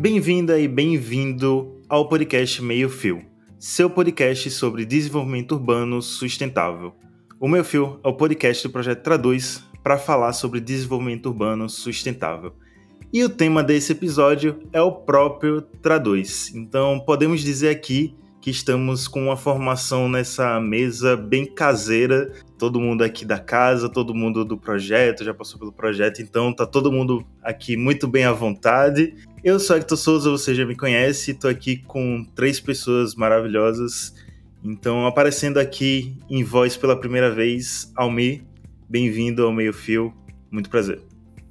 Bem-vinda e bem-vindo ao podcast Meio Fio, seu podcast sobre desenvolvimento urbano sustentável. O Meio Fio é o podcast do projeto Traduz para falar sobre desenvolvimento urbano sustentável. E o tema desse episódio é o próprio Traduz. Então, podemos dizer aqui que estamos com uma formação nessa mesa bem caseira. Todo mundo aqui da casa, todo mundo do projeto, já passou pelo projeto, então tá todo mundo aqui muito bem à vontade. Eu sou Hector Souza, você já me conhece, tô aqui com três pessoas maravilhosas. Então, aparecendo aqui em voz pela primeira vez, Almir, bem-vindo ao Meio Fio, muito prazer.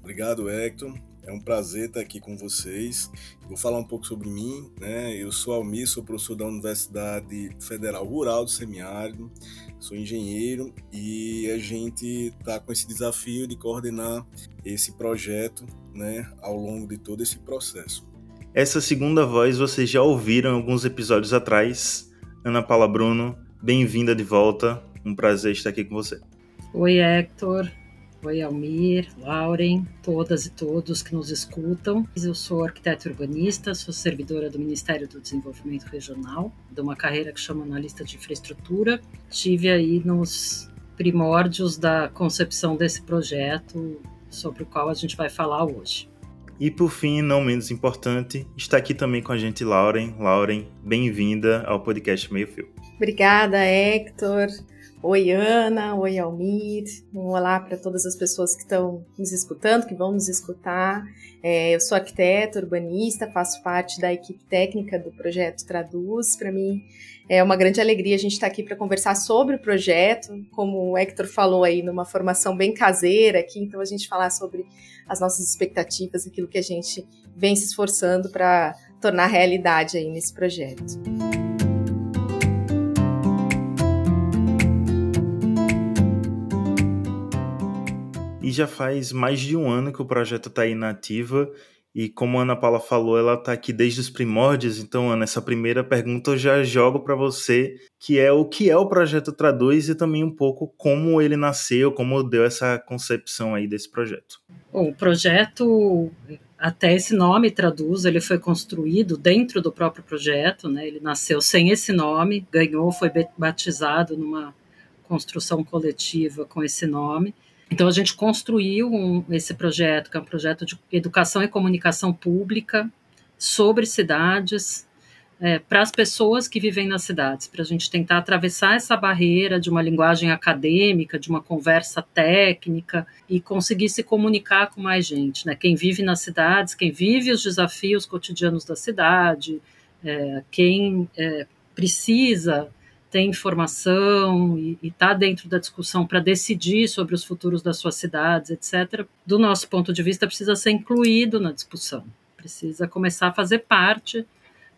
Obrigado, Hector. É um prazer estar aqui com vocês. Vou falar um pouco sobre mim. Né? Eu sou Almir, sou professor da Universidade Federal Rural do Semiárido, sou engenheiro e a gente está com esse desafio de coordenar esse projeto né, ao longo de todo esse processo. Essa segunda voz vocês já ouviram alguns episódios atrás. Ana Paula Bruno, bem-vinda de volta. Um prazer estar aqui com você. Oi, Hector. Oi, Almir, Lauren, todas e todos que nos escutam. Eu sou arquiteta urbanista, sou servidora do Ministério do Desenvolvimento Regional, de uma carreira que chama analista de infraestrutura. Estive aí nos primórdios da concepção desse projeto, sobre o qual a gente vai falar hoje. E por fim, não menos importante, está aqui também com a gente Lauren. Lauren, bem-vinda ao podcast Meio Fio. Obrigada, Hector. Oi, Ana. Oi, Almir. Um olá para todas as pessoas que estão nos escutando, que vão nos escutar. É, eu sou arquiteta, urbanista, faço parte da equipe técnica do projeto Traduz. Para mim é uma grande alegria a gente estar tá aqui para conversar sobre o projeto, como o Hector falou aí, numa formação bem caseira aqui, então a gente falar sobre as nossas expectativas, aquilo que a gente vem se esforçando para tornar realidade aí nesse projeto. E já faz mais de um ano que o projeto está aí na ativa. E como a Ana Paula falou, ela está aqui desde os primórdios. Então, Ana, essa primeira pergunta eu já jogo para você, que é o que é o projeto Traduz e também um pouco como ele nasceu, como deu essa concepção aí desse projeto. O projeto, até esse nome Traduz, ele foi construído dentro do próprio projeto, né? Ele nasceu sem esse nome, ganhou, foi batizado numa construção coletiva com esse nome. Então, a gente construiu um, esse projeto, que é um projeto de educação e comunicação pública sobre cidades, é, para as pessoas que vivem nas cidades, para a gente tentar atravessar essa barreira de uma linguagem acadêmica, de uma conversa técnica e conseguir se comunicar com mais gente. Né? Quem vive nas cidades, quem vive os desafios cotidianos da cidade, é, quem é, precisa tem informação e está dentro da discussão para decidir sobre os futuros das suas cidades, etc., do nosso ponto de vista, precisa ser incluído na discussão, precisa começar a fazer parte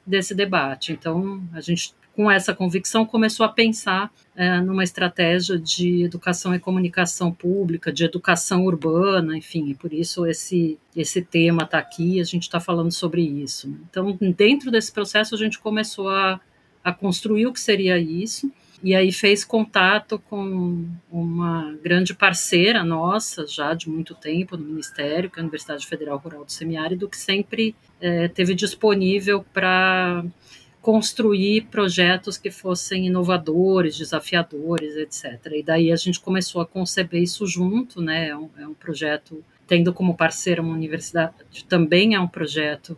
desse debate. Então, a gente, com essa convicção, começou a pensar é, numa estratégia de educação e comunicação pública, de educação urbana, enfim, e por isso esse, esse tema está aqui, a gente está falando sobre isso. Então, dentro desse processo, a gente começou a a construir o que seria isso. E aí fez contato com uma grande parceira nossa, já de muito tempo no Ministério, que é a Universidade Federal Rural do Semiárido, que sempre é, teve disponível para construir projetos que fossem inovadores, desafiadores, etc. E daí a gente começou a conceber isso junto, né? É um, é um projeto tendo como parceira uma universidade, também é um projeto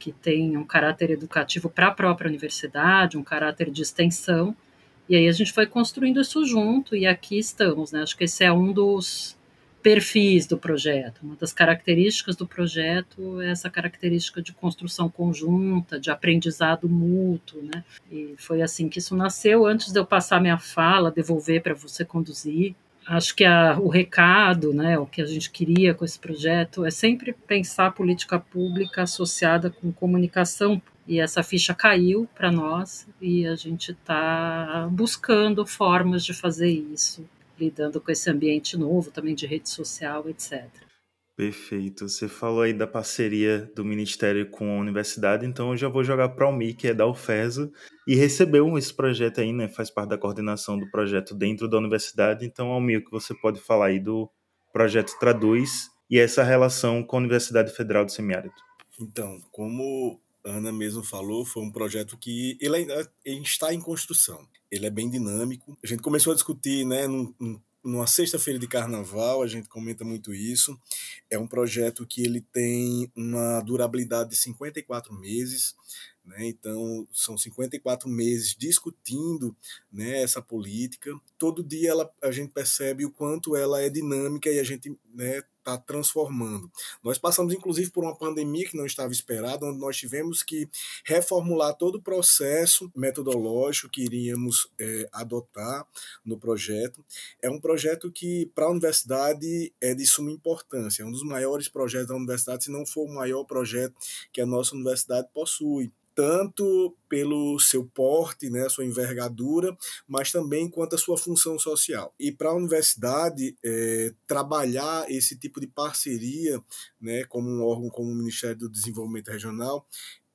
que tem um caráter educativo para a própria universidade, um caráter de extensão. E aí a gente foi construindo isso junto e aqui estamos, né? Acho que esse é um dos perfis do projeto. Uma das características do projeto é essa característica de construção conjunta, de aprendizado mútuo, né? E foi assim que isso nasceu. Antes de eu passar minha fala, devolver para você conduzir, acho que a, o recado, né, o que a gente queria com esse projeto é sempre pensar a política pública associada com comunicação. E essa ficha caiu para nós e a gente está buscando formas de fazer isso, lidando com esse ambiente novo também de rede social, etc. Perfeito. Você falou aí da parceria do Ministério com a universidade, então eu já vou jogar para o Mi, que é da UFESA, e recebeu esse projeto aí, né? Faz parte da coordenação do projeto dentro da universidade. Então, Almir, que você pode falar aí do projeto Traduz e essa relação com a Universidade Federal do Semiárido? Então, como Ana mesmo falou, foi um projeto que ele ainda está em construção. Ele é bem dinâmico. A gente começou a discutir, né, num, numa sexta-feira de carnaval, a gente comenta muito isso. É um projeto que ele tem uma durabilidade de 54 meses. Né? Então, são 54 meses discutindo né, essa política. Todo dia ela, a gente percebe o quanto ela é dinâmica e a gente né, está transformando. Nós passamos, inclusive, por uma pandemia que não estava esperada, onde nós tivemos que reformular todo o processo metodológico que iríamos é, adotar no projeto. É um projeto que, para a universidade, é de suma importância. É um dos maiores projetos da universidade, se não for o maior projeto que a nossa universidade possui tanto pelo seu porte, né, sua envergadura, mas também quanto a sua função social. E para a universidade é, trabalhar esse tipo de parceria, né, como um órgão como o Ministério do Desenvolvimento Regional,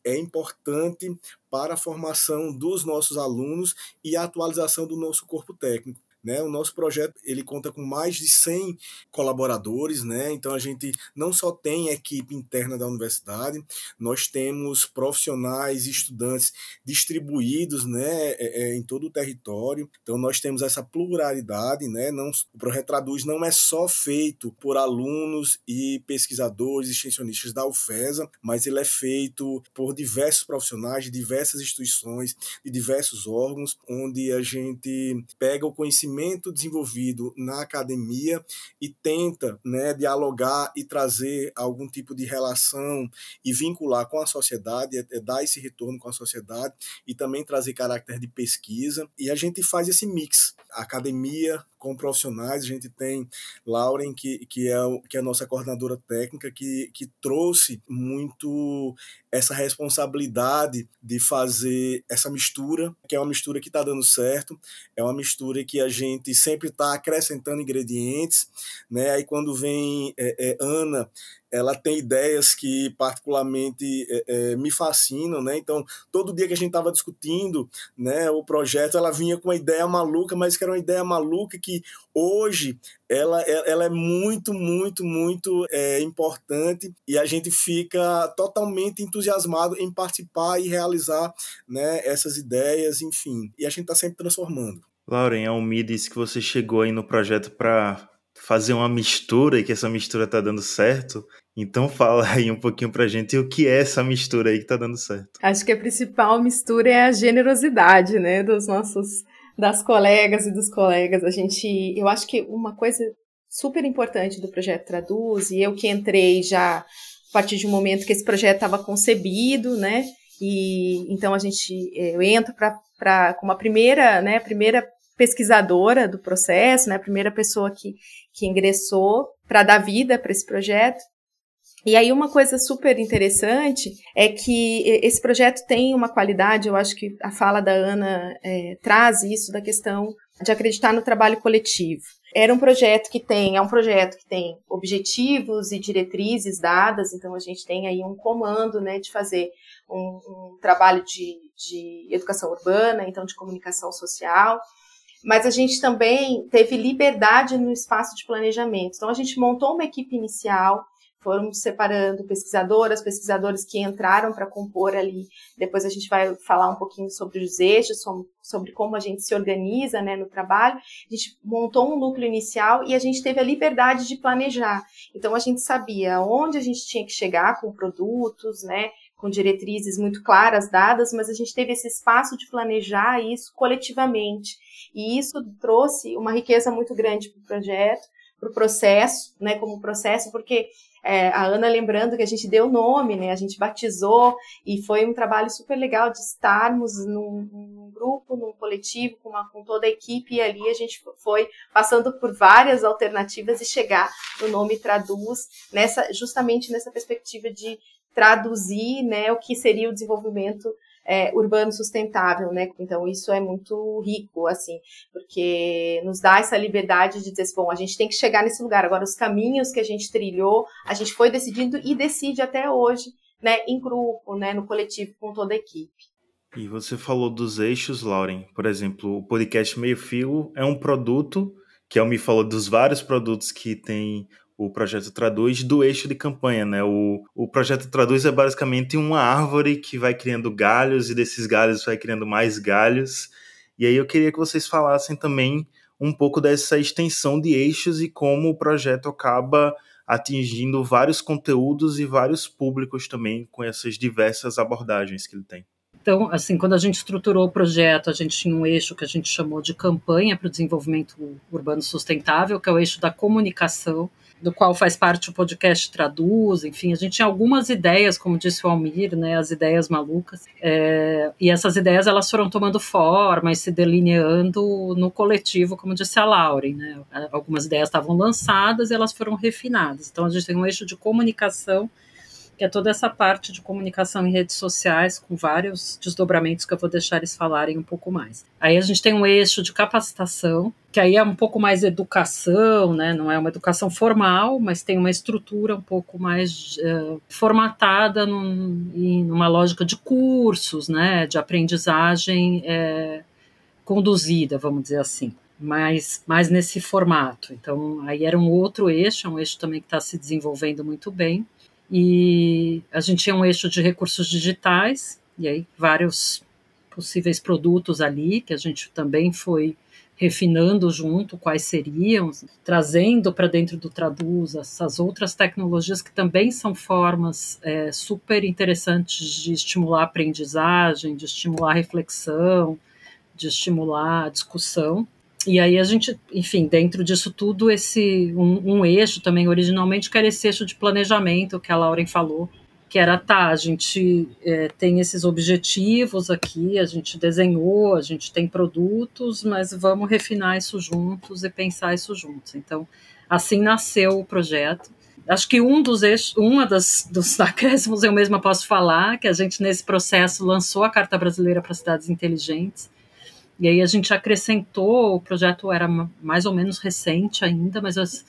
é importante para a formação dos nossos alunos e a atualização do nosso corpo técnico. Né? O nosso projeto ele conta com mais de 100 colaboradores, né? então a gente não só tem equipe interna da universidade, nós temos profissionais e estudantes distribuídos né, é, é, em todo o território, então nós temos essa pluralidade. Né? Não, o Projeto Traduz não é só feito por alunos e pesquisadores extensionistas da UFESA, mas ele é feito por diversos profissionais de diversas instituições, de diversos órgãos, onde a gente pega o conhecimento conhecimento desenvolvido na academia e tenta né, dialogar e trazer algum tipo de relação e vincular com a sociedade, é, é dar esse retorno com a sociedade e também trazer caráter de pesquisa. E a gente faz esse mix, academia com profissionais. A gente tem Lauren, que, que, é, que é a nossa coordenadora técnica, que, que trouxe muito essa responsabilidade de fazer essa mistura, que é uma mistura que está dando certo, é uma mistura que a gente sempre está acrescentando ingredientes, né? Aí quando vem é, é, Ana ela tem ideias que particularmente é, é, me fascinam, né? Então, todo dia que a gente estava discutindo, né, o projeto, ela vinha com uma ideia maluca, mas que era uma ideia maluca que hoje ela, ela é muito, muito, muito é, importante e a gente fica totalmente entusiasmado em participar e realizar né, essas ideias, enfim. E a gente está sempre transformando. Lauren, a Almi disse que você chegou aí no projeto para fazer uma mistura e que essa mistura tá dando certo. Então fala aí um pouquinho pra gente o que é essa mistura aí que tá dando certo. Acho que a principal mistura é a generosidade, né, dos nossos das colegas e dos colegas. A gente, eu acho que uma coisa super importante do projeto Traduz, e eu que entrei já a partir de um momento que esse projeto estava concebido, né? E então a gente eu entro para como a primeira, né, primeira pesquisadora do processo, né, a primeira pessoa que, que ingressou para dar vida para esse projeto. E aí uma coisa super interessante é que esse projeto tem uma qualidade, eu acho que a fala da Ana é, traz isso da questão de acreditar no trabalho coletivo. Era um projeto que tem, é um projeto que tem objetivos e diretrizes dadas, então a gente tem aí um comando, né, de fazer um, um trabalho de, de educação urbana, então de comunicação social, mas a gente também teve liberdade no espaço de planejamento. Então a gente montou uma equipe inicial foram separando pesquisadoras, pesquisadores que entraram para compor ali. Depois a gente vai falar um pouquinho sobre os eixos, sobre como a gente se organiza né, no trabalho. A gente montou um núcleo inicial e a gente teve a liberdade de planejar. Então a gente sabia onde a gente tinha que chegar com produtos, né, com diretrizes muito claras dadas, mas a gente teve esse espaço de planejar isso coletivamente. E isso trouxe uma riqueza muito grande para o projeto, para o processo, né, como processo, porque é, a Ana lembrando que a gente deu nome, né? A gente batizou e foi um trabalho super legal de estarmos num, num grupo, num coletivo, com, uma, com, toda a equipe e ali a gente foi passando por várias alternativas e chegar no nome Traduz, nessa, justamente nessa perspectiva de traduzir né, o que seria o desenvolvimento é, urbano sustentável, né? Então isso é muito rico, assim, porque nos dá essa liberdade de dizer, bom, a gente tem que chegar nesse lugar. Agora, os caminhos que a gente trilhou, a gente foi decidindo e decide até hoje, né? Em grupo, né? No coletivo, com toda a equipe. E você falou dos eixos, Lauren. Por exemplo, o podcast Meio Fio é um produto que eu me falou dos vários produtos que tem o projeto Traduz do eixo de campanha, né? O, o projeto Traduz é basicamente uma árvore que vai criando galhos e desses galhos vai criando mais galhos. E aí eu queria que vocês falassem também um pouco dessa extensão de eixos e como o projeto acaba atingindo vários conteúdos e vários públicos também com essas diversas abordagens que ele tem. Então, assim, quando a gente estruturou o projeto, a gente tinha um eixo que a gente chamou de campanha para o desenvolvimento urbano sustentável, que é o eixo da comunicação, do qual faz parte o podcast Traduz, enfim, a gente tinha algumas ideias, como disse o Almir, né, as ideias malucas, é, e essas ideias elas foram tomando forma e se delineando no coletivo, como disse a Lauren, né, algumas ideias estavam lançadas e elas foram refinadas, então a gente tem um eixo de comunicação que é toda essa parte de comunicação em redes sociais, com vários desdobramentos que eu vou deixar eles falarem um pouco mais. Aí a gente tem um eixo de capacitação, que aí é um pouco mais educação, né? não é uma educação formal, mas tem uma estrutura um pouco mais uh, formatada num, uma lógica de cursos, né? de aprendizagem é, conduzida, vamos dizer assim mais, mais nesse formato. Então, aí era um outro eixo, é um eixo também que está se desenvolvendo muito bem. E a gente tinha um eixo de recursos digitais, e aí vários possíveis produtos ali, que a gente também foi refinando junto quais seriam, trazendo para dentro do Traduz essas outras tecnologias que também são formas é, super interessantes de estimular a aprendizagem, de estimular a reflexão, de estimular a discussão. E aí a gente, enfim, dentro disso tudo, esse um, um, eixo também originalmente que era esse eixo de planejamento que a Lauren falou, que era tá, a gente é, tem esses objetivos aqui, a gente desenhou, a gente tem produtos, mas vamos refinar isso juntos e pensar isso juntos. Então, assim nasceu o projeto. Acho que um dos eixos, uma das dos acréscimos eu mesma posso falar, que a gente nesse processo lançou a Carta Brasileira para Cidades Inteligentes e aí a gente acrescentou, o projeto era mais ou menos recente ainda, mas as,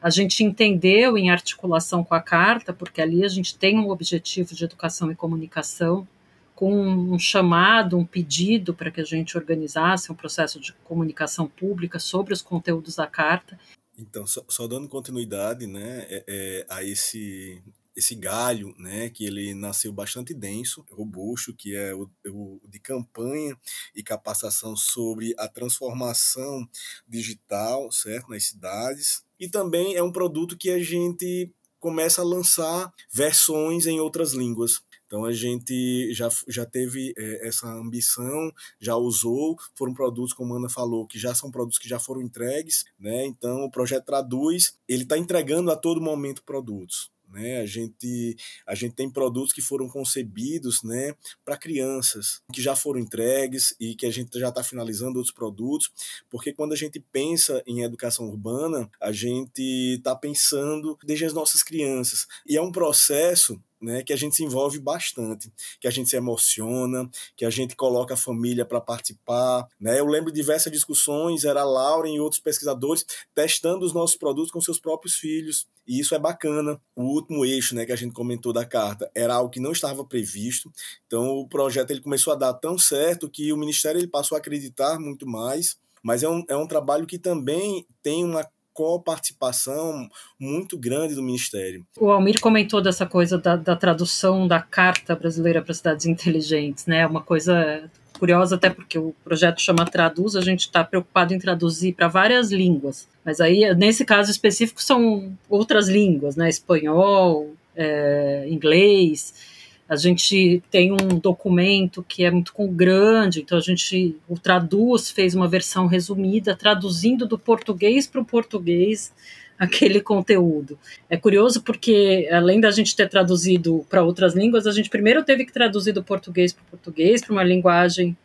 a gente entendeu em articulação com a carta, porque ali a gente tem um objetivo de educação e comunicação, com um chamado, um pedido para que a gente organizasse um processo de comunicação pública sobre os conteúdos da carta. Então, só, só dando continuidade né, é, é, a esse, esse galho, né, que ele nasceu bastante denso, robusto, que é o, o, de campanha e capacitação sobre a transformação digital, certo, nas cidades. E também é um produto que a gente começa a lançar versões em outras línguas. Então a gente já, já teve é, essa ambição, já usou, foram produtos, como a Ana falou, que já são produtos que já foram entregues, né? Então o projeto Traduz, ele está entregando a todo momento produtos. Né? A, gente, a gente tem produtos que foram concebidos né, para crianças, que já foram entregues e que a gente já está finalizando outros produtos, porque quando a gente pensa em educação urbana, a gente está pensando desde as nossas crianças. E é um processo né, que a gente se envolve bastante, que a gente se emociona, que a gente coloca a família para participar. Né? Eu lembro de diversas discussões, era a Lauren e outros pesquisadores testando os nossos produtos com seus próprios filhos, e isso é bacana. O último eixo né, que a gente comentou da carta era algo que não estava previsto, então o projeto ele começou a dar tão certo que o Ministério ele passou a acreditar muito mais, mas é um, é um trabalho que também tem uma coparticipação muito grande do Ministério. O Almir comentou dessa coisa da, da tradução da Carta Brasileira para Cidades Inteligentes, né? Uma coisa curiosa até porque o projeto chama Traduz, a gente está preocupado em traduzir para várias línguas, mas aí nesse caso específico são outras línguas, né? Espanhol, é, inglês. A gente tem um documento que é muito grande, então a gente, o Traduz fez uma versão resumida, traduzindo do português para o português aquele conteúdo. É curioso porque, além da gente ter traduzido para outras línguas, a gente primeiro teve que traduzir do português para o português, para uma linguagem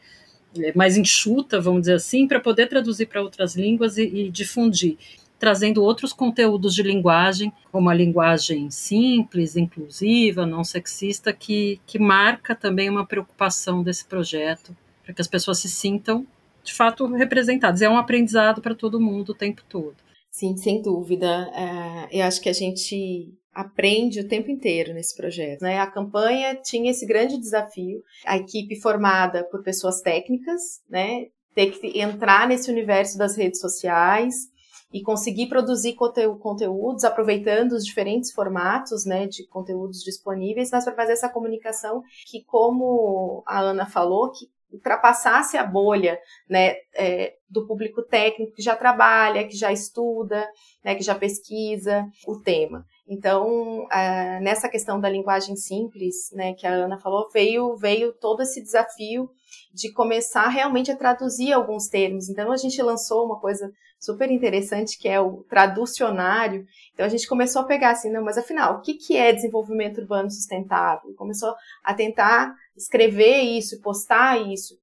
é, mais enxuta, vamos dizer assim, para poder traduzir para outras línguas e, e difundir trazendo outros conteúdos de linguagem, como a linguagem simples, inclusiva, não sexista, que, que marca também uma preocupação desse projeto, para que as pessoas se sintam, de fato, representadas. É um aprendizado para todo mundo o tempo todo. Sim, sem dúvida. É, eu acho que a gente aprende o tempo inteiro nesse projeto. Né? A campanha tinha esse grande desafio, a equipe formada por pessoas técnicas, né? ter que entrar nesse universo das redes sociais, e conseguir produzir conteúdos aproveitando os diferentes formatos né, de conteúdos disponíveis, mas para fazer essa comunicação que, como a Ana falou, que ultrapassasse a bolha né, é, do público técnico que já trabalha, que já estuda, né, que já pesquisa o tema. Então, nessa questão da linguagem simples, né, que a Ana falou, veio, veio todo esse desafio de começar realmente a traduzir alguns termos. Então, a gente lançou uma coisa super interessante que é o traducionário. Então, a gente começou a pegar assim, não, mas afinal, o que, que é desenvolvimento urbano sustentável? Começou a tentar escrever isso, postar isso,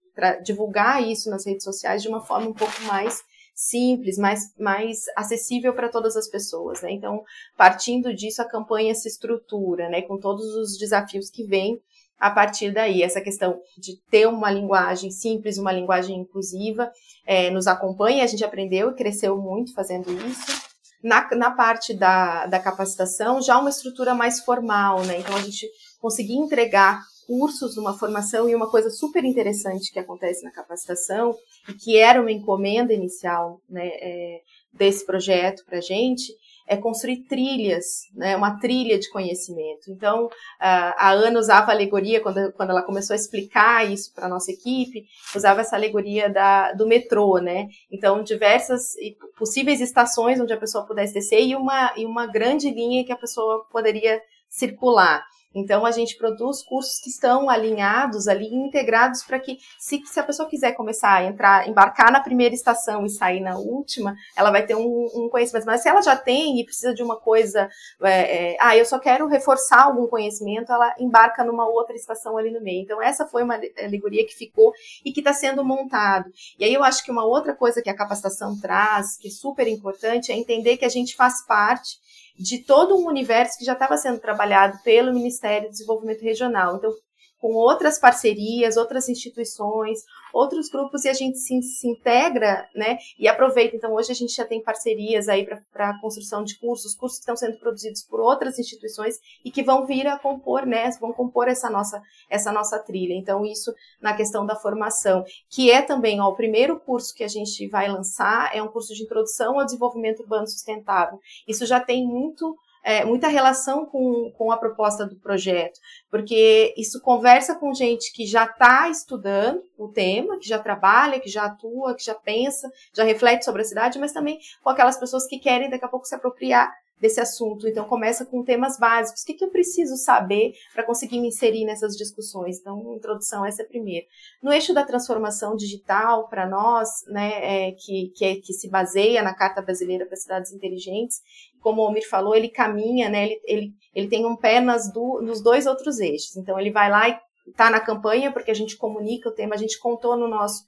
divulgar isso nas redes sociais de uma forma um pouco mais simples, mais, mais acessível para todas as pessoas, né? Então, partindo disso, a campanha se estrutura, né? Com todos os desafios que vêm a partir daí. Essa questão de ter uma linguagem simples, uma linguagem inclusiva, é, nos acompanha, a gente aprendeu e cresceu muito fazendo isso. Na, na parte da, da capacitação, já uma estrutura mais formal, né? Então, a gente conseguir entregar cursos numa formação e uma coisa super interessante que acontece na capacitação e que era uma encomenda inicial né, é, desse projeto para a gente é construir trilhas, né, uma trilha de conhecimento. Então, a Ana usava a alegoria, quando, quando ela começou a explicar isso para a nossa equipe, usava essa alegoria da, do metrô, né? Então, diversas possíveis estações onde a pessoa pudesse descer e uma, e uma grande linha que a pessoa poderia circular. Então, a gente produz cursos que estão alinhados ali, integrados para que, se, se, a pessoa quiser começar a entrar, embarcar na primeira estação e sair na última, ela vai ter um, um conhecimento. Mas se ela já tem e precisa de uma coisa, é, é, ah, eu só quero reforçar algum conhecimento, ela embarca numa outra estação ali no meio. Então, essa foi uma alegoria que ficou e que está sendo montado. E aí, eu acho que uma outra coisa que a capacitação traz, que é super importante, é entender que a gente faz parte de todo um universo que já estava sendo trabalhado pelo Ministério do Desenvolvimento Regional. Então, com outras parcerias, outras instituições, outros grupos e a gente se, se integra, né? E aproveita. Então, hoje a gente já tem parcerias aí para a construção de cursos, cursos que estão sendo produzidos por outras instituições e que vão vir a compor, né? Vão compor essa nossa, essa nossa trilha. Então, isso na questão da formação, que é também, ó, o primeiro curso que a gente vai lançar é um curso de introdução ao desenvolvimento urbano sustentável. Isso já tem muito é, muita relação com, com a proposta do projeto, porque isso conversa com gente que já está estudando o tema, que já trabalha, que já atua, que já pensa, já reflete sobre a cidade, mas também com aquelas pessoas que querem daqui a pouco se apropriar desse assunto. Então, começa com temas básicos. O que, que eu preciso saber para conseguir me inserir nessas discussões? Então, introdução, essa é a primeira. No eixo da transformação digital, para nós, né, é, que, que, é, que se baseia na Carta Brasileira para Cidades Inteligentes, como o Omir falou, ele caminha, né, ele, ele, ele tem um pé nas do, nos dois outros eixos. Então, ele vai lá e está na campanha, porque a gente comunica o tema, a gente contou no nosso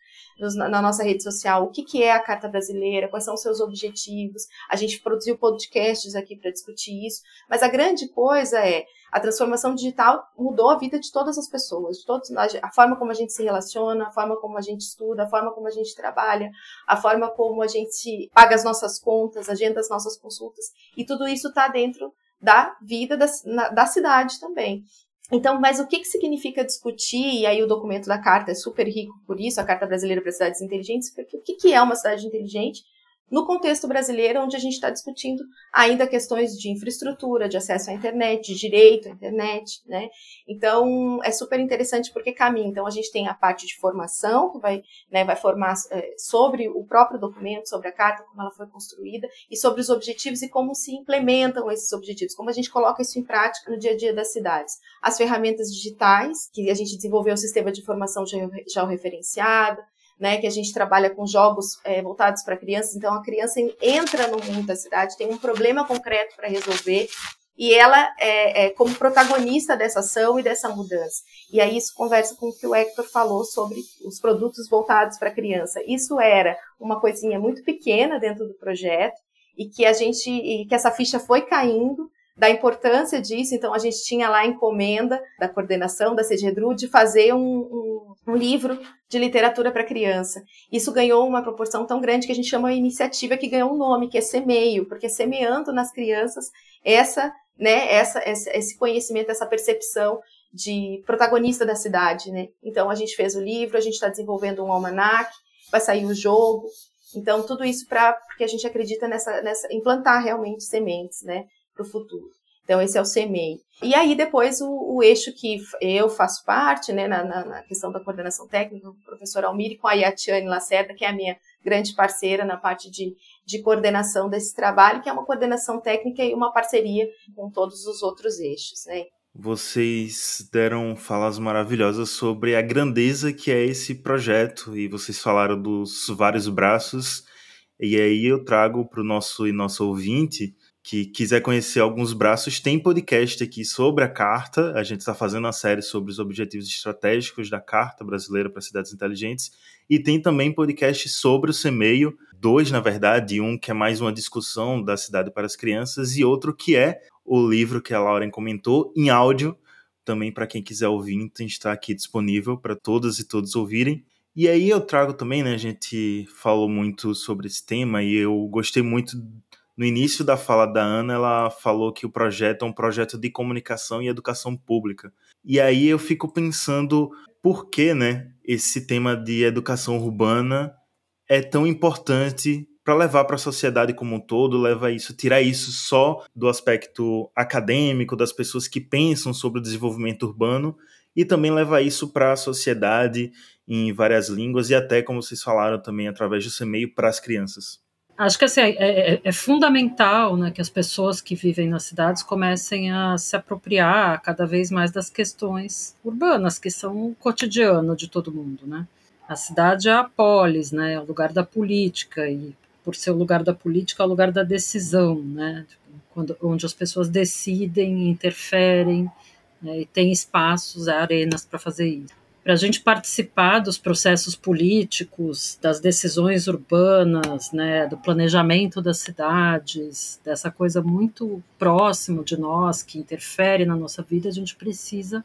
na nossa rede social o que, que é a Carta Brasileira, quais são os seus objetivos. A gente produziu podcasts aqui para discutir isso, mas a grande coisa é a transformação digital mudou a vida de todas as pessoas, de todos, a forma como a gente se relaciona, a forma como a gente estuda, a forma como a gente trabalha, a forma como a gente paga as nossas contas, agenda as nossas consultas, e tudo isso está dentro da vida da, na, da cidade também. Então, mas o que, que significa discutir? E aí o documento da carta é super rico por isso, a Carta Brasileira para Cidades Inteligentes, porque o que, que é uma cidade inteligente? No contexto brasileiro, onde a gente está discutindo ainda questões de infraestrutura, de acesso à internet, de direito à internet, né? Então, é super interessante porque caminha. Então, a gente tem a parte de formação, que vai, né, vai formar é, sobre o próprio documento, sobre a carta, como ela foi construída, e sobre os objetivos e como se implementam esses objetivos, como a gente coloca isso em prática no dia a dia das cidades. As ferramentas digitais, que a gente desenvolveu o sistema de informação georreferenciada, né, que a gente trabalha com jogos é, voltados para crianças, então a criança entra no mundo da cidade, tem um problema concreto para resolver, e ela é, é, como protagonista dessa ação e dessa mudança. E aí isso conversa com o que o Hector falou sobre os produtos voltados para criança. Isso era uma coisinha muito pequena dentro do projeto, e que a gente, e que essa ficha foi caindo, da importância disso. Então, a gente tinha lá a encomenda da coordenação da CGDRU de fazer um, um, um livro de literatura para criança. Isso ganhou uma proporção tão grande que a gente chama a iniciativa que ganhou um nome, que é Semeio, porque semeando nas crianças essa, né, essa, esse conhecimento, essa percepção de protagonista da cidade, né? Então a gente fez o livro, a gente está desenvolvendo um almanac, vai sair o jogo, Então, tudo isso para porque a gente acredita nessa, nessa implantar realmente sementes né, para o futuro. Então, esse é o CMEI. E aí, depois, o, o eixo que eu faço parte, né, na, na, na, questão da coordenação técnica, o professor Almir, com a Yatiane Lacerda, que é a minha grande parceira na parte de, de coordenação desse trabalho, que é uma coordenação técnica e uma parceria com todos os outros eixos. Né? Vocês deram falas maravilhosas sobre a grandeza que é esse projeto, e vocês falaram dos vários braços, e aí eu trago para o nosso e nosso ouvinte que quiser conhecer alguns braços, tem podcast aqui sobre a carta. A gente está fazendo uma série sobre os objetivos estratégicos da Carta Brasileira para Cidades Inteligentes. E tem também podcast sobre o CEMEIO, dois, na verdade, um que é mais uma discussão da cidade para as crianças, e outro que é o livro que a Lauren comentou, em áudio. Também para quem quiser ouvir, então está aqui disponível para todas e todos ouvirem. E aí eu trago também, né? A gente falou muito sobre esse tema e eu gostei muito no início da fala da Ana, ela falou que o projeto é um projeto de comunicação e educação pública. E aí eu fico pensando por que, né, esse tema de educação urbana é tão importante para levar para a sociedade como um todo, leva isso, tirar isso só do aspecto acadêmico das pessoas que pensam sobre o desenvolvimento urbano e também levar isso para a sociedade em várias línguas e até, como vocês falaram também, através do e-mail para as crianças. Acho que assim, é, é, é, fundamental né, que as pessoas que vivem nas cidades comecem a se apropriar cada vez mais das questões urbanas, que são o cotidiano de todo mundo. Né? A cidade é a polis, né, é o lugar da política, e por ser o lugar da política, é o lugar da decisão, né, quando, onde as pessoas decidem, interferem, né, e tem espaços, arenas para fazer isso para a gente participar dos processos políticos, das decisões urbanas, né, do planejamento das cidades, dessa coisa muito próximo de nós, que interfere na nossa vida, a gente precisa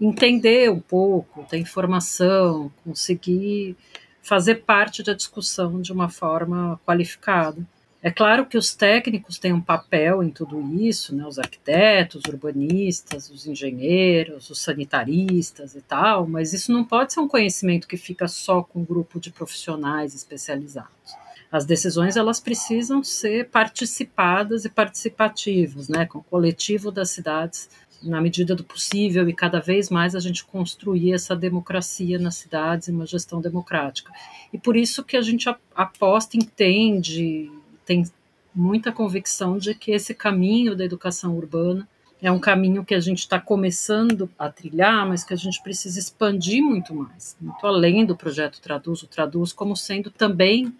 entender um pouco, ter informação, conseguir fazer parte da discussão de uma forma qualificada. É claro que os técnicos têm um papel em tudo isso, né? os arquitetos, os urbanistas, os engenheiros, os sanitaristas e tal, mas isso não pode ser um conhecimento que fica só com um grupo de profissionais especializados. As decisões elas precisam ser participadas e participativas, né? com o coletivo das cidades na medida do possível e cada vez mais a gente construir essa democracia nas cidades e uma gestão democrática. E por isso que a gente aposta, entende, tem muita convicção de que esse caminho da educação urbana é um caminho que a gente está começando a trilhar, mas que a gente precisa expandir muito mais, muito além do projeto Traduz, o Traduz como sendo também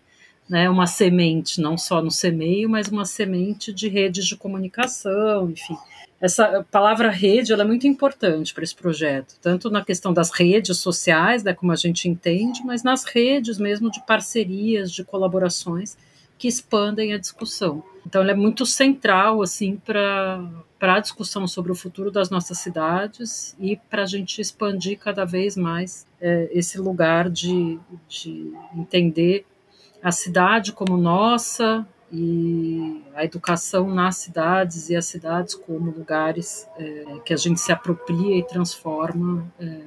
né, uma semente, não só no semeio, mas uma semente de redes de comunicação, enfim. Essa palavra rede é muito importante para esse projeto, tanto na questão das redes sociais, né, como a gente entende, mas nas redes mesmo de parcerias, de colaborações, que expandem a discussão. Então, ele é muito central assim para a discussão sobre o futuro das nossas cidades e para a gente expandir cada vez mais é, esse lugar de, de entender a cidade como nossa e a educação nas cidades e as cidades como lugares é, que a gente se apropria e transforma é,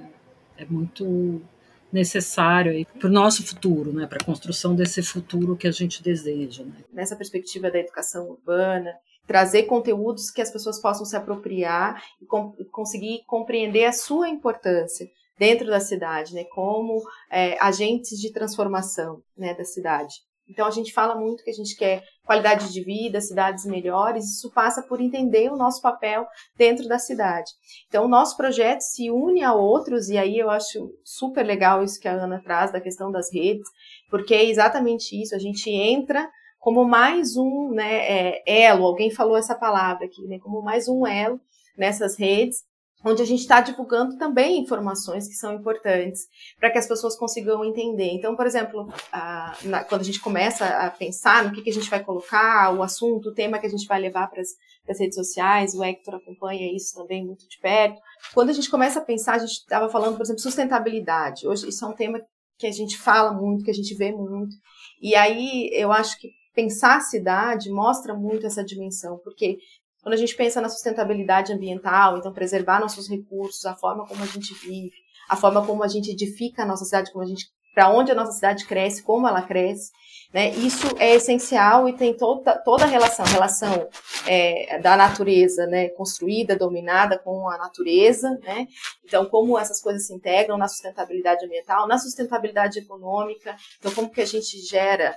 é muito necessário para o nosso futuro, né, para a construção desse futuro que a gente deseja. Né. Nessa perspectiva da educação urbana, trazer conteúdos que as pessoas possam se apropriar e com, conseguir compreender a sua importância dentro da cidade, né, como é, agentes de transformação né, da cidade. Então a gente fala muito que a gente quer qualidade de vida, cidades melhores, isso passa por entender o nosso papel dentro da cidade. Então o nosso projeto se une a outros, e aí eu acho super legal isso que a Ana traz da questão das redes, porque é exatamente isso, a gente entra como mais um né, é, elo, alguém falou essa palavra aqui, né, como mais um elo nessas redes, onde a gente está divulgando também informações que são importantes para que as pessoas consigam entender. Então, por exemplo, a, na, quando a gente começa a pensar no que, que, a gente vai colocar, o assunto, o tema que a gente vai levar para as redes sociais, o Hector acompanha isso também muito de perto. Quando a gente começa a pensar, a gente estava falando, por exemplo, sustentabilidade. Hoje isso é um tema que a gente fala muito, que a gente vê muito. E aí eu acho que pensar a cidade mostra muito essa dimensão, porque quando a gente pensa na sustentabilidade ambiental, então preservar nossos recursos, a forma como a gente vive, a forma como a gente edifica a nossa cidade, como a gente para onde a nossa cidade cresce, como ela cresce. Né? Isso é essencial e tem toda, toda a relação, relação é, da natureza né, construída, dominada com a natureza. Né? Então, como essas coisas se integram na sustentabilidade ambiental, na sustentabilidade econômica. Então, como que a gente gera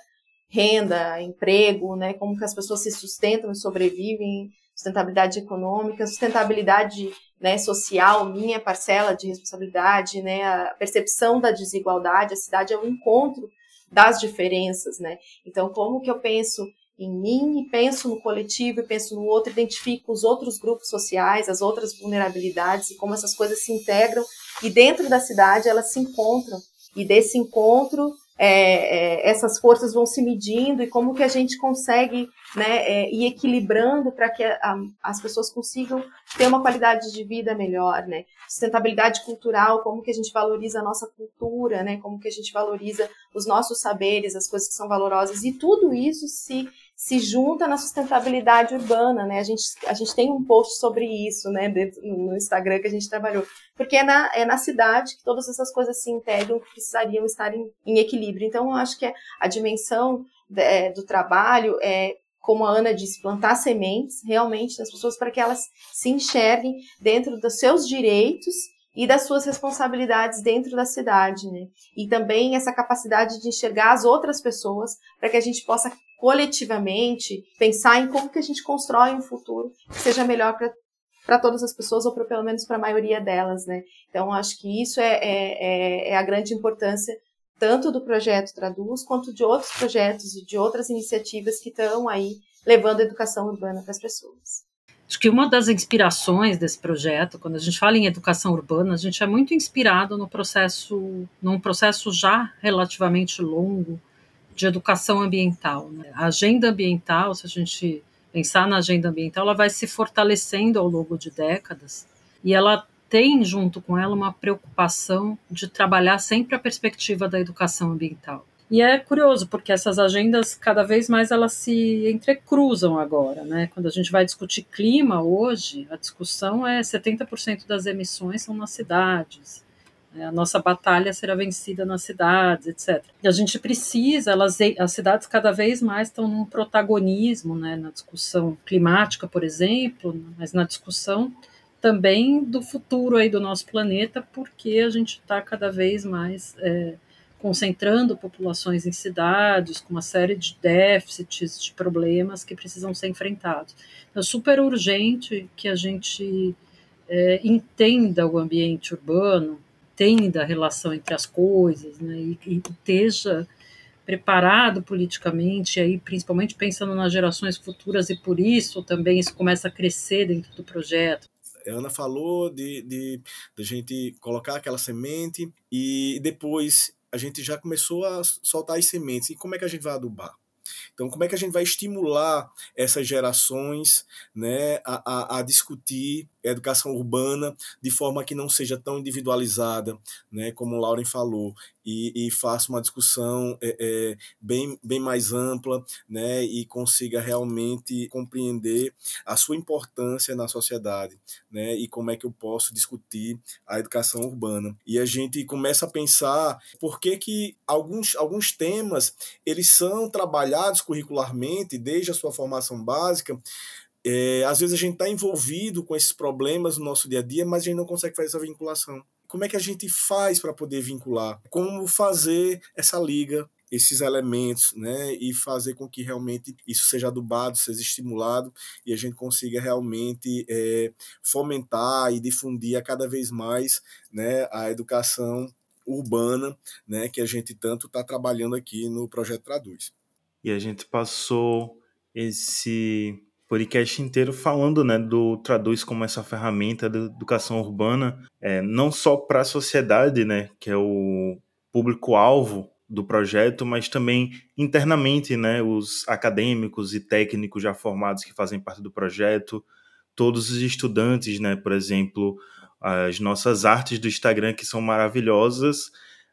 renda, emprego, né? como que as pessoas se sustentam e sobrevivem, sustentabilidade econômica, sustentabilidade né, social, minha parcela de responsabilidade, né, a percepção da desigualdade, a cidade é um encontro das diferenças, né? Então, como que eu penso em mim e penso no coletivo e penso no outro, identifico os outros grupos sociais, as outras vulnerabilidades e como essas coisas se integram e dentro da cidade elas se encontram e desse encontro é, é, essas forças vão se medindo e como que a gente consegue né, é, ir equilibrando para que a, as pessoas consigam ter uma qualidade de vida melhor, né? Sustentabilidade cultural, como que a gente valoriza a nossa cultura, né? Como que a gente valoriza os nossos saberes, as coisas que são valorosas e tudo isso se se junta na sustentabilidade urbana, né? A gente, a gente tem um post sobre isso, né, no Instagram que a gente trabalhou, porque é na, é na cidade que todas essas coisas se integram, que precisariam estar em, em equilíbrio. Então, eu acho que a dimensão é, do trabalho é como a Ana disse, plantar sementes realmente nas pessoas para que elas se enxerguem dentro dos seus direitos e das suas responsabilidades dentro da cidade, né? E também essa capacidade de enxergar as outras pessoas para que a gente possa coletivamente pensar em como que a gente constrói um futuro que seja melhor para para todas as pessoas, ou pra, pelo menos para a maioria delas, né? Então, acho que isso é, é, é, é a grande importância tanto do projeto Traduz, quanto de outros projetos e de outras iniciativas que estão aí levando a educação urbana para as pessoas. Acho que uma das inspirações desse projeto, quando a gente fala em educação urbana, a gente é muito inspirado no processo, num processo já relativamente longo de educação ambiental. Né? A agenda ambiental, se a gente pensar na agenda ambiental, ela vai se fortalecendo ao longo de décadas e ela tem junto com ela uma preocupação de trabalhar sempre a perspectiva da educação ambiental. E é curioso porque essas agendas cada vez mais elas se entrecruzam agora, né? Quando a gente vai discutir clima hoje, a discussão é 70% das emissões são nas cidades. Né? A nossa batalha será vencida nas cidades, etc. E a gente precisa, elas, as cidades cada vez mais estão num protagonismo né, na discussão climática, por exemplo, mas na discussão também do futuro aí do nosso planeta, porque a gente está cada vez mais é, concentrando populações em cidades com uma série de déficits, de problemas que precisam ser enfrentados. Então, é super urgente que a gente é, entenda o ambiente urbano, entenda a relação entre as coisas, né, e, e esteja preparado politicamente, aí principalmente pensando nas gerações futuras e por isso também isso começa a crescer dentro do projeto. A Ana falou de, de, de gente colocar aquela semente e depois a gente já começou a soltar as sementes. E como é que a gente vai adubar? Então, como é que a gente vai estimular essas gerações né, a, a, a discutir educação urbana de forma que não seja tão individualizada, né, como o Lauren falou, e, e faça uma discussão é, é, bem, bem mais ampla, né, e consiga realmente compreender a sua importância na sociedade, né, e como é que eu posso discutir a educação urbana. E a gente começa a pensar por que que alguns, alguns temas eles são trabalhados curricularmente desde a sua formação básica, é, às vezes a gente está envolvido com esses problemas no nosso dia a dia, mas a gente não consegue fazer essa vinculação. Como é que a gente faz para poder vincular? Como fazer essa liga, esses elementos, né? E fazer com que realmente isso seja adubado, seja estimulado e a gente consiga realmente é, fomentar e difundir a cada vez mais né, a educação urbana, né, que a gente tanto está trabalhando aqui no projeto Traduz. E a gente passou esse podcast inteiro falando né, do Traduz como essa ferramenta de educação urbana, é, não só para a sociedade, né, que é o público-alvo do projeto, mas também internamente, né, os acadêmicos e técnicos já formados que fazem parte do projeto, todos os estudantes, né, por exemplo, as nossas artes do Instagram que são maravilhosas,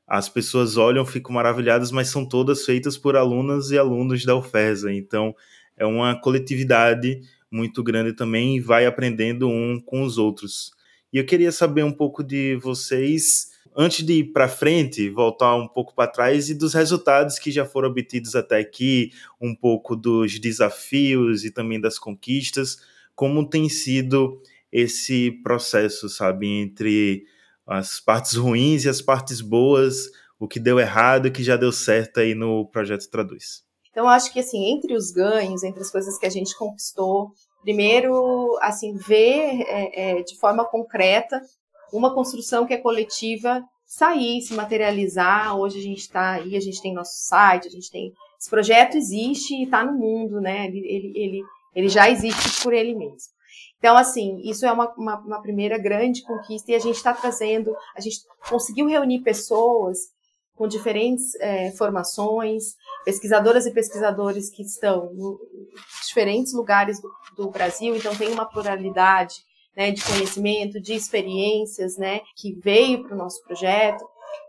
as pessoas olham, ficam maravilhadas, mas são todas feitas por alunas e alunos da UFESA, então é uma coletividade muito grande também e vai aprendendo um com os outros. E eu queria saber um pouco de vocês, Antes de ir para frente, voltar um pouco para trás e dos resultados que já foram obtidos até aqui, um pouco dos desafios e também das conquistas, como tem sido esse processo, sabe, entre as partes ruins e as partes boas, o que deu errado e o que já deu certo aí no projeto Traduz. Então, acho que, assim, entre os ganhos, entre as coisas que a gente conquistou, primeiro, assim, ver é, é, de forma concreta uma construção que é coletiva sair, se materializar. Hoje a gente está aí, a gente tem nosso site, a gente tem. Esse projeto existe e está no mundo, né? Ele, ele, ele, ele já existe por ele mesmo. Então, assim, isso é uma, uma, uma primeira grande conquista e a gente está trazendo, a gente conseguiu reunir pessoas com diferentes é, formações, pesquisadoras e pesquisadores que estão em diferentes lugares do, do Brasil, então tem uma pluralidade né, de conhecimento, de experiências, né, que veio para o nosso projeto.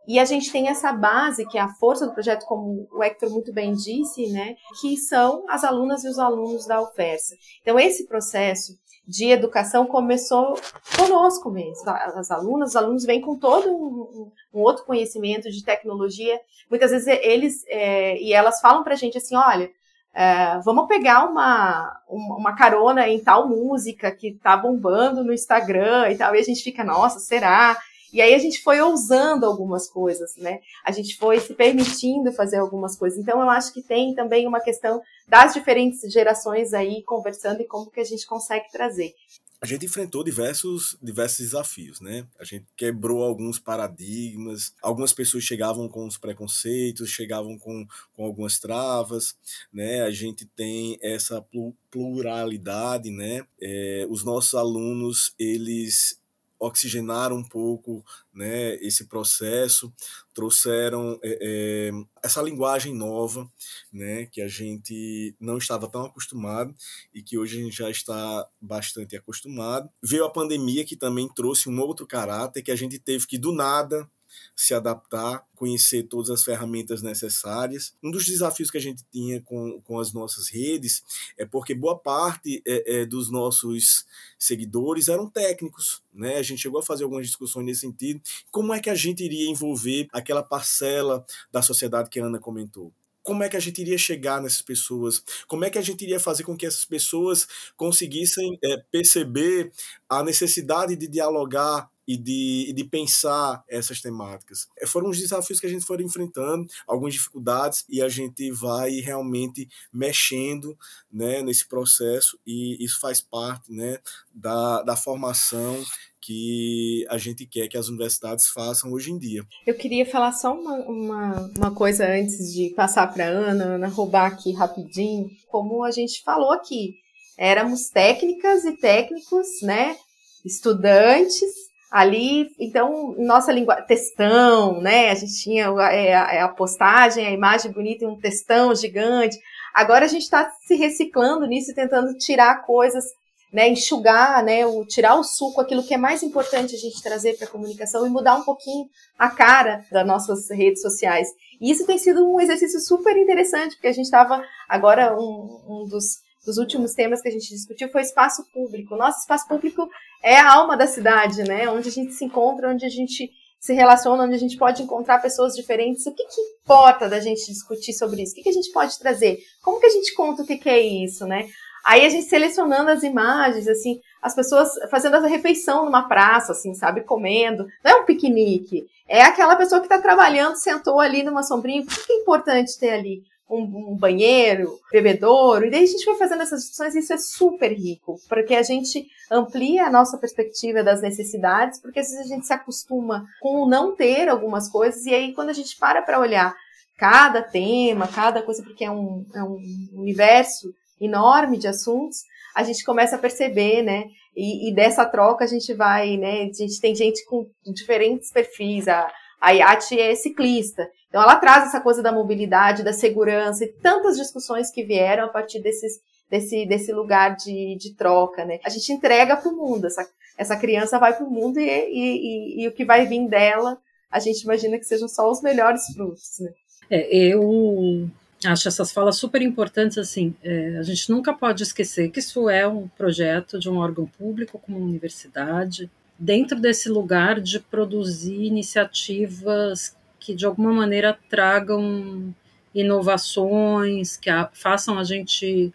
E a gente tem essa base, que é a força do projeto, como o Hector muito bem disse, né, que são as alunas e os alunos da UFERSA. Então, esse processo de educação começou conosco mesmo. As alunas, os alunos vêm com todo um, um outro conhecimento de tecnologia. Muitas vezes eles é, e elas falam para a gente assim, olha, é, vamos pegar uma, uma carona em tal música que tá bombando no Instagram e tal, e a gente fica, nossa, será? E aí a gente foi ousando algumas coisas, né? A gente foi se permitindo fazer algumas coisas. Então eu acho que tem também uma questão das diferentes gerações aí conversando e como que a gente consegue trazer. A gente enfrentou diversos, diversos desafios, né? A gente quebrou alguns paradigmas, algumas pessoas chegavam com os preconceitos, chegavam com, com algumas travas, né? A gente tem essa pluralidade, né? É, os nossos alunos, eles oxigenaram um pouco né, esse processo, trouxeram é, é, essa linguagem nova né, que a gente não estava tão acostumado e que hoje a gente já está bastante acostumado. Veio a pandemia que também trouxe um outro caráter que a gente teve que, do nada, se adaptar, conhecer todas as ferramentas necessárias. Um dos desafios que a gente tinha com, com as nossas redes é porque boa parte é, é, dos nossos seguidores eram técnicos, né? A gente chegou a fazer algumas discussões nesse sentido. Como é que a gente iria envolver aquela parcela da sociedade que a Ana comentou? como é que a gente iria chegar nessas pessoas? Como é que a gente iria fazer com que essas pessoas conseguissem é, perceber a necessidade de dialogar e de, de pensar essas temáticas. É, foram os desafios que a gente foi enfrentando, algumas dificuldades, e a gente vai realmente mexendo né, nesse processo, e isso faz parte né, da, da formação que a gente quer que as universidades façam hoje em dia. Eu queria falar só uma, uma, uma coisa antes de passar para a Ana, Ana roubar aqui rapidinho, como a gente falou aqui, éramos técnicas e técnicos, né, estudantes, ali, então, nossa língua, textão, né? A gente tinha é, a, a postagem, a imagem bonita e um textão gigante. Agora a gente está se reciclando nisso, tentando tirar coisas, né? Enxugar, né? O, tirar o suco, aquilo que é mais importante a gente trazer para a comunicação e mudar um pouquinho a cara das nossas redes sociais. E isso tem sido um exercício super interessante, porque a gente estava agora um, um dos dos últimos temas que a gente discutiu foi espaço público. Nosso espaço público é a alma da cidade, né? Onde a gente se encontra, onde a gente se relaciona, onde a gente pode encontrar pessoas diferentes. O que, que importa da gente discutir sobre isso? O que, que a gente pode trazer? Como que a gente conta o que, que é isso, né? Aí a gente selecionando as imagens, assim, as pessoas fazendo essa refeição numa praça, assim, sabe, comendo. Não é um piquenique, é aquela pessoa que está trabalhando, sentou ali numa sombrinha. O que é importante ter ali? Um, um, banheiro, bebedouro, e daí a gente foi fazendo essas discussões e isso é super rico, porque a gente amplia a nossa perspectiva das necessidades, porque às vezes a gente se acostuma com o não ter algumas coisas, e aí quando a gente para para olhar cada tema, cada coisa, porque é um, é um universo enorme de assuntos, a gente começa a perceber, né? E, e, dessa troca a gente vai, né? A gente tem gente com diferentes perfis. A, a Yati é ciclista. Então ela traz essa coisa da mobilidade, da segurança e tantas discussões que vieram a partir desses, desse, desse lugar de, de troca, né? A gente entrega para o mundo, essa, essa criança vai para o mundo e, e, e, e, o que vai vir dela, a gente imagina que sejam só os melhores frutos, né? É, eu acho essas falas super importantes, assim, é, a gente nunca pode esquecer que isso é um projeto de um órgão público como uma universidade, dentro desse lugar de produzir iniciativas que de alguma maneira tragam inovações, que a, façam a gente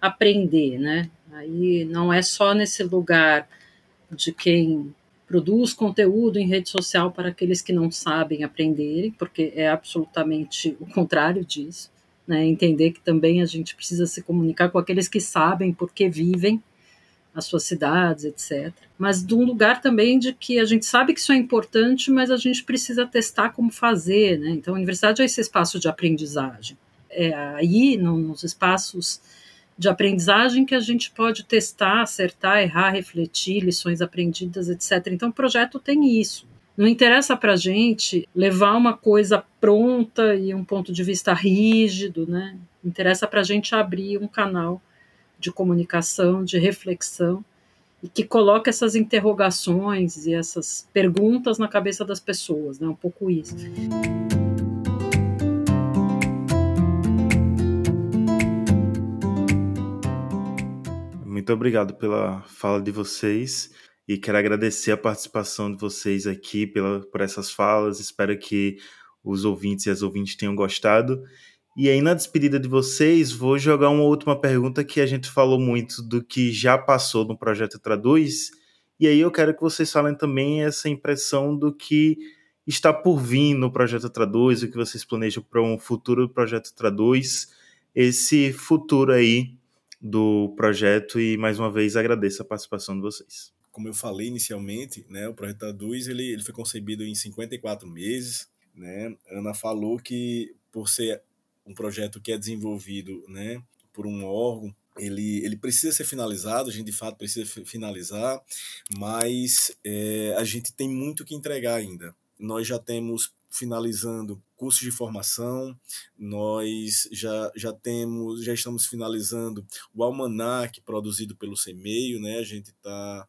aprender, né? Aí não é só nesse lugar de quem produz conteúdo em rede social para aqueles que não sabem aprenderem, porque é absolutamente o contrário disso. Né? Entender que também a gente precisa se comunicar com aqueles que sabem porque vivem as suas cidades, etc. Mas de um lugar também de que a gente sabe que isso é importante, mas a gente precisa testar como fazer. Né? Então, a universidade é esse espaço de aprendizagem. É aí, nos espaços de aprendizagem que a gente pode testar, acertar, errar, refletir, lições aprendidas, etc. Então, o projeto tem isso. Não interessa para a gente levar uma coisa pronta e um ponto de vista rígido, né? Interessa para a gente abrir um canal de comunicação, de reflexão, e que coloca essas interrogações e essas perguntas na cabeça das pessoas, né? Um pouco isso. Muito obrigado pela fala de vocês e quero agradecer a participação de vocês aqui pela, por essas falas. Espero que os ouvintes e as ouvintes tenham gostado. E aí, na despedida de vocês, vou jogar uma última pergunta que a gente falou muito do que já passou no projeto Traduz. E aí eu quero que vocês falem também essa impressão do que está por vir no projeto Traduz, o que vocês planejam para um futuro do projeto Traduz, esse futuro aí do projeto e mais uma vez agradeço a participação de vocês. Como eu falei inicialmente, né, o projeto Traduz ele, ele foi concebido em 54 meses. Né? Ana falou que por ser um projeto que é desenvolvido né, por um órgão, ele, ele precisa ser finalizado, a gente de fato precisa finalizar, mas é, a gente tem muito que entregar ainda. Nós já temos finalizando cursos de formação, nós já, já temos, já estamos finalizando o almanac produzido pelo CEMEIO, né? A gente está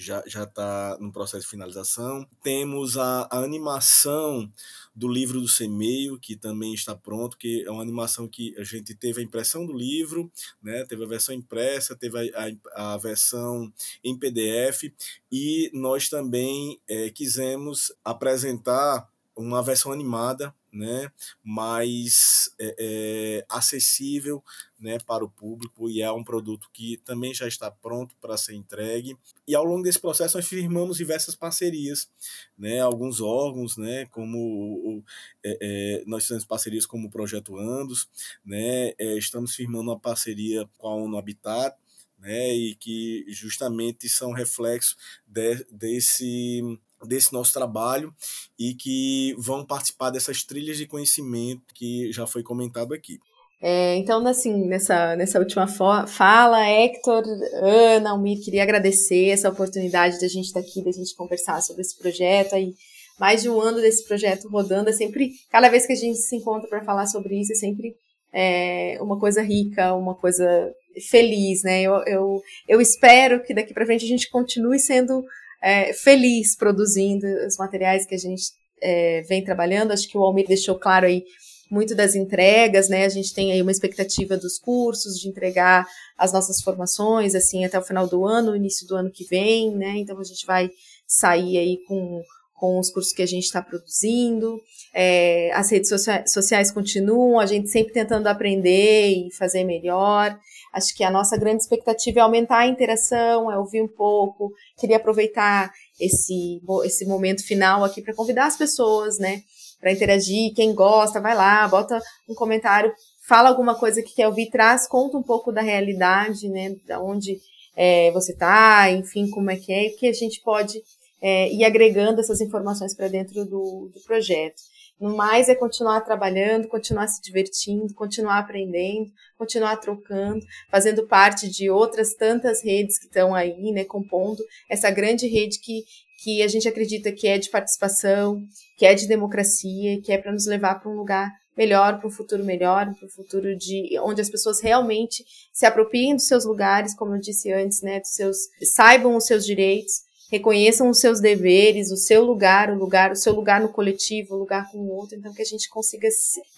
já já está no processo de finalização. Temos a, a animação do livro do Semeio, que também está pronto, que é uma animação que a gente teve a impressão do livro, né? teve a versão impressa, teve a, a, a versão em PDF, e nós também é, quisemos apresentar uma versão animada né, mais é, é, acessível né, para o público e é um produto que também já está pronto para ser entregue. E ao longo desse processo nós firmamos diversas parcerias, né, alguns órgãos, né, como o, é, é nós fizemos parcerias como o Projeto Andos, né, é, estamos firmando uma parceria com a ONU Habitat, né, e que justamente são reflexo de, desse desse nosso trabalho e que vão participar dessas trilhas de conhecimento que já foi comentado aqui. É, então, assim, nessa, nessa última fala, Hector, Ana, Almir, queria agradecer essa oportunidade da gente estar aqui, da gente conversar sobre esse projeto. Aí, mais de um ano desse projeto rodando, é sempre, cada vez que a gente se encontra para falar sobre isso, é sempre é, uma coisa rica, uma coisa feliz, né? Eu, eu, eu espero que daqui para frente a gente continue sendo é, feliz produzindo os materiais que a gente é, vem trabalhando. Acho que o Almir deixou claro aí muito das entregas, né? A gente tem aí uma expectativa dos cursos, de entregar as nossas formações, assim, até o final do ano, início do ano que vem, né? Então a gente vai sair aí com, com os cursos que a gente está produzindo. É, as redes sociais continuam, a gente sempre tentando aprender e fazer melhor. Acho que a nossa grande expectativa é aumentar a interação, é ouvir um pouco. Queria aproveitar esse, esse momento final aqui para convidar as pessoas, né, para interagir. Quem gosta, vai lá, bota um comentário, fala alguma coisa que quer ouvir, traz, conta um pouco da realidade, né, da onde é, você está, enfim, como é que é, que a gente pode é, ir agregando essas informações para dentro do, do projeto. No mais é continuar trabalhando, continuar se divertindo, continuar aprendendo, continuar trocando, fazendo parte de outras tantas redes que estão aí, né, compondo essa grande rede que, que a gente acredita que é de participação, que é de democracia, que é para nos levar para um lugar melhor, para um futuro melhor, para um futuro de onde as pessoas realmente se apropriem dos seus lugares, como eu disse antes, né, dos seus saibam os seus direitos reconheçam os seus deveres, o seu lugar, o lugar, o seu lugar no coletivo, o lugar com o outro, então que a gente consiga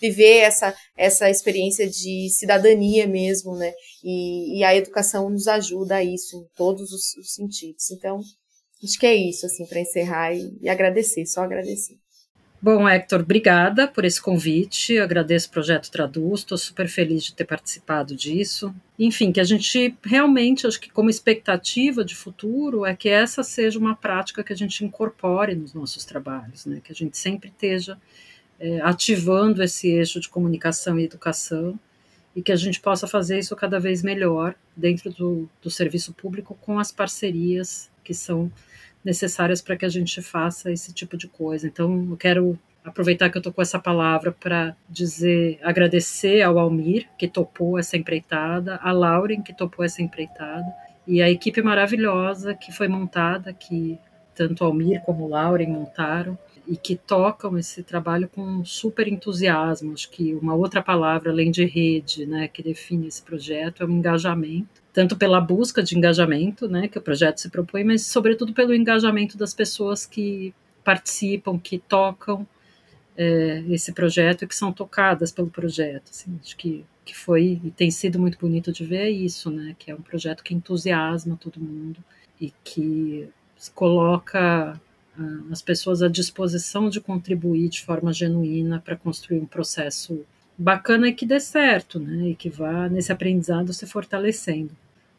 viver essa essa experiência de cidadania mesmo, né? E, e a educação nos ajuda a isso em todos os, os sentidos. Então, acho que é isso, assim, para encerrar e, e agradecer, só agradecer. Bom, Hector, obrigada por esse convite. Eu agradeço o Projeto Traduz, estou super feliz de ter participado disso. Enfim, que a gente realmente, acho que como expectativa de futuro, é que essa seja uma prática que a gente incorpore nos nossos trabalhos, né? que a gente sempre esteja é, ativando esse eixo de comunicação e educação e que a gente possa fazer isso cada vez melhor dentro do, do serviço público com as parcerias que são necessárias para que a gente faça esse tipo de coisa. Então, eu quero aproveitar que eu estou com essa palavra para dizer, agradecer ao Almir, que topou essa empreitada, a Lauren, que topou essa empreitada, e a equipe maravilhosa que foi montada, que tanto Almir como Lauren montaram, e que tocam esse trabalho com super entusiasmo. Acho que uma outra palavra, além de rede, né, que define esse projeto, é o engajamento tanto pela busca de engajamento, né, que o projeto se propõe, mas sobretudo pelo engajamento das pessoas que participam, que tocam é, esse projeto e que são tocadas pelo projeto. Assim, acho que, que foi e tem sido muito bonito de ver isso, né, que é um projeto que entusiasma todo mundo e que coloca as pessoas à disposição de contribuir de forma genuína para construir um processo bacana e que dê certo, né? E que vá nesse aprendizado se fortalecendo.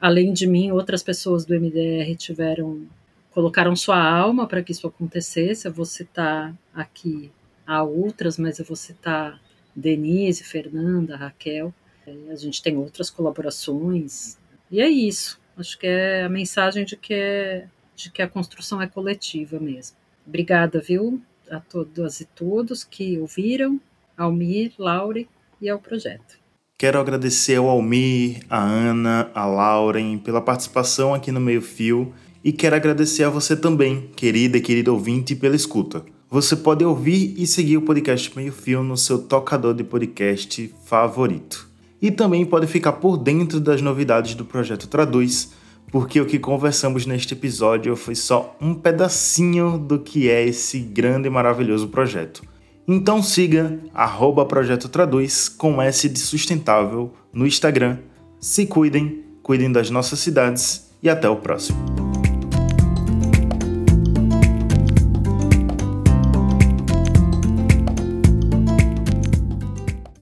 Além de mim, outras pessoas do MDR tiveram colocaram sua alma para que isso acontecesse. Eu vou citar aqui há outras, mas eu vou citar Denise, Fernanda, Raquel. É, a gente tem outras colaborações. E é isso. Acho que é a mensagem de que, é, de que a construção é coletiva mesmo. Obrigada, viu, a todas e todos que ouviram Almir, Laure e ao projeto. Quero agradecer ao Almir, a Ana, a Lauren pela participação aqui no Meio Fio e quero agradecer a você também, querida e querido ouvinte, pela escuta. Você pode ouvir e seguir o podcast Meio Fio no seu tocador de podcast favorito. E também pode ficar por dentro das novidades do projeto Traduz, porque o que conversamos neste episódio foi só um pedacinho do que é esse grande e maravilhoso projeto. Então siga arroba Projeto Traduz com S de sustentável no Instagram. Se cuidem, cuidem das nossas cidades e até o próximo.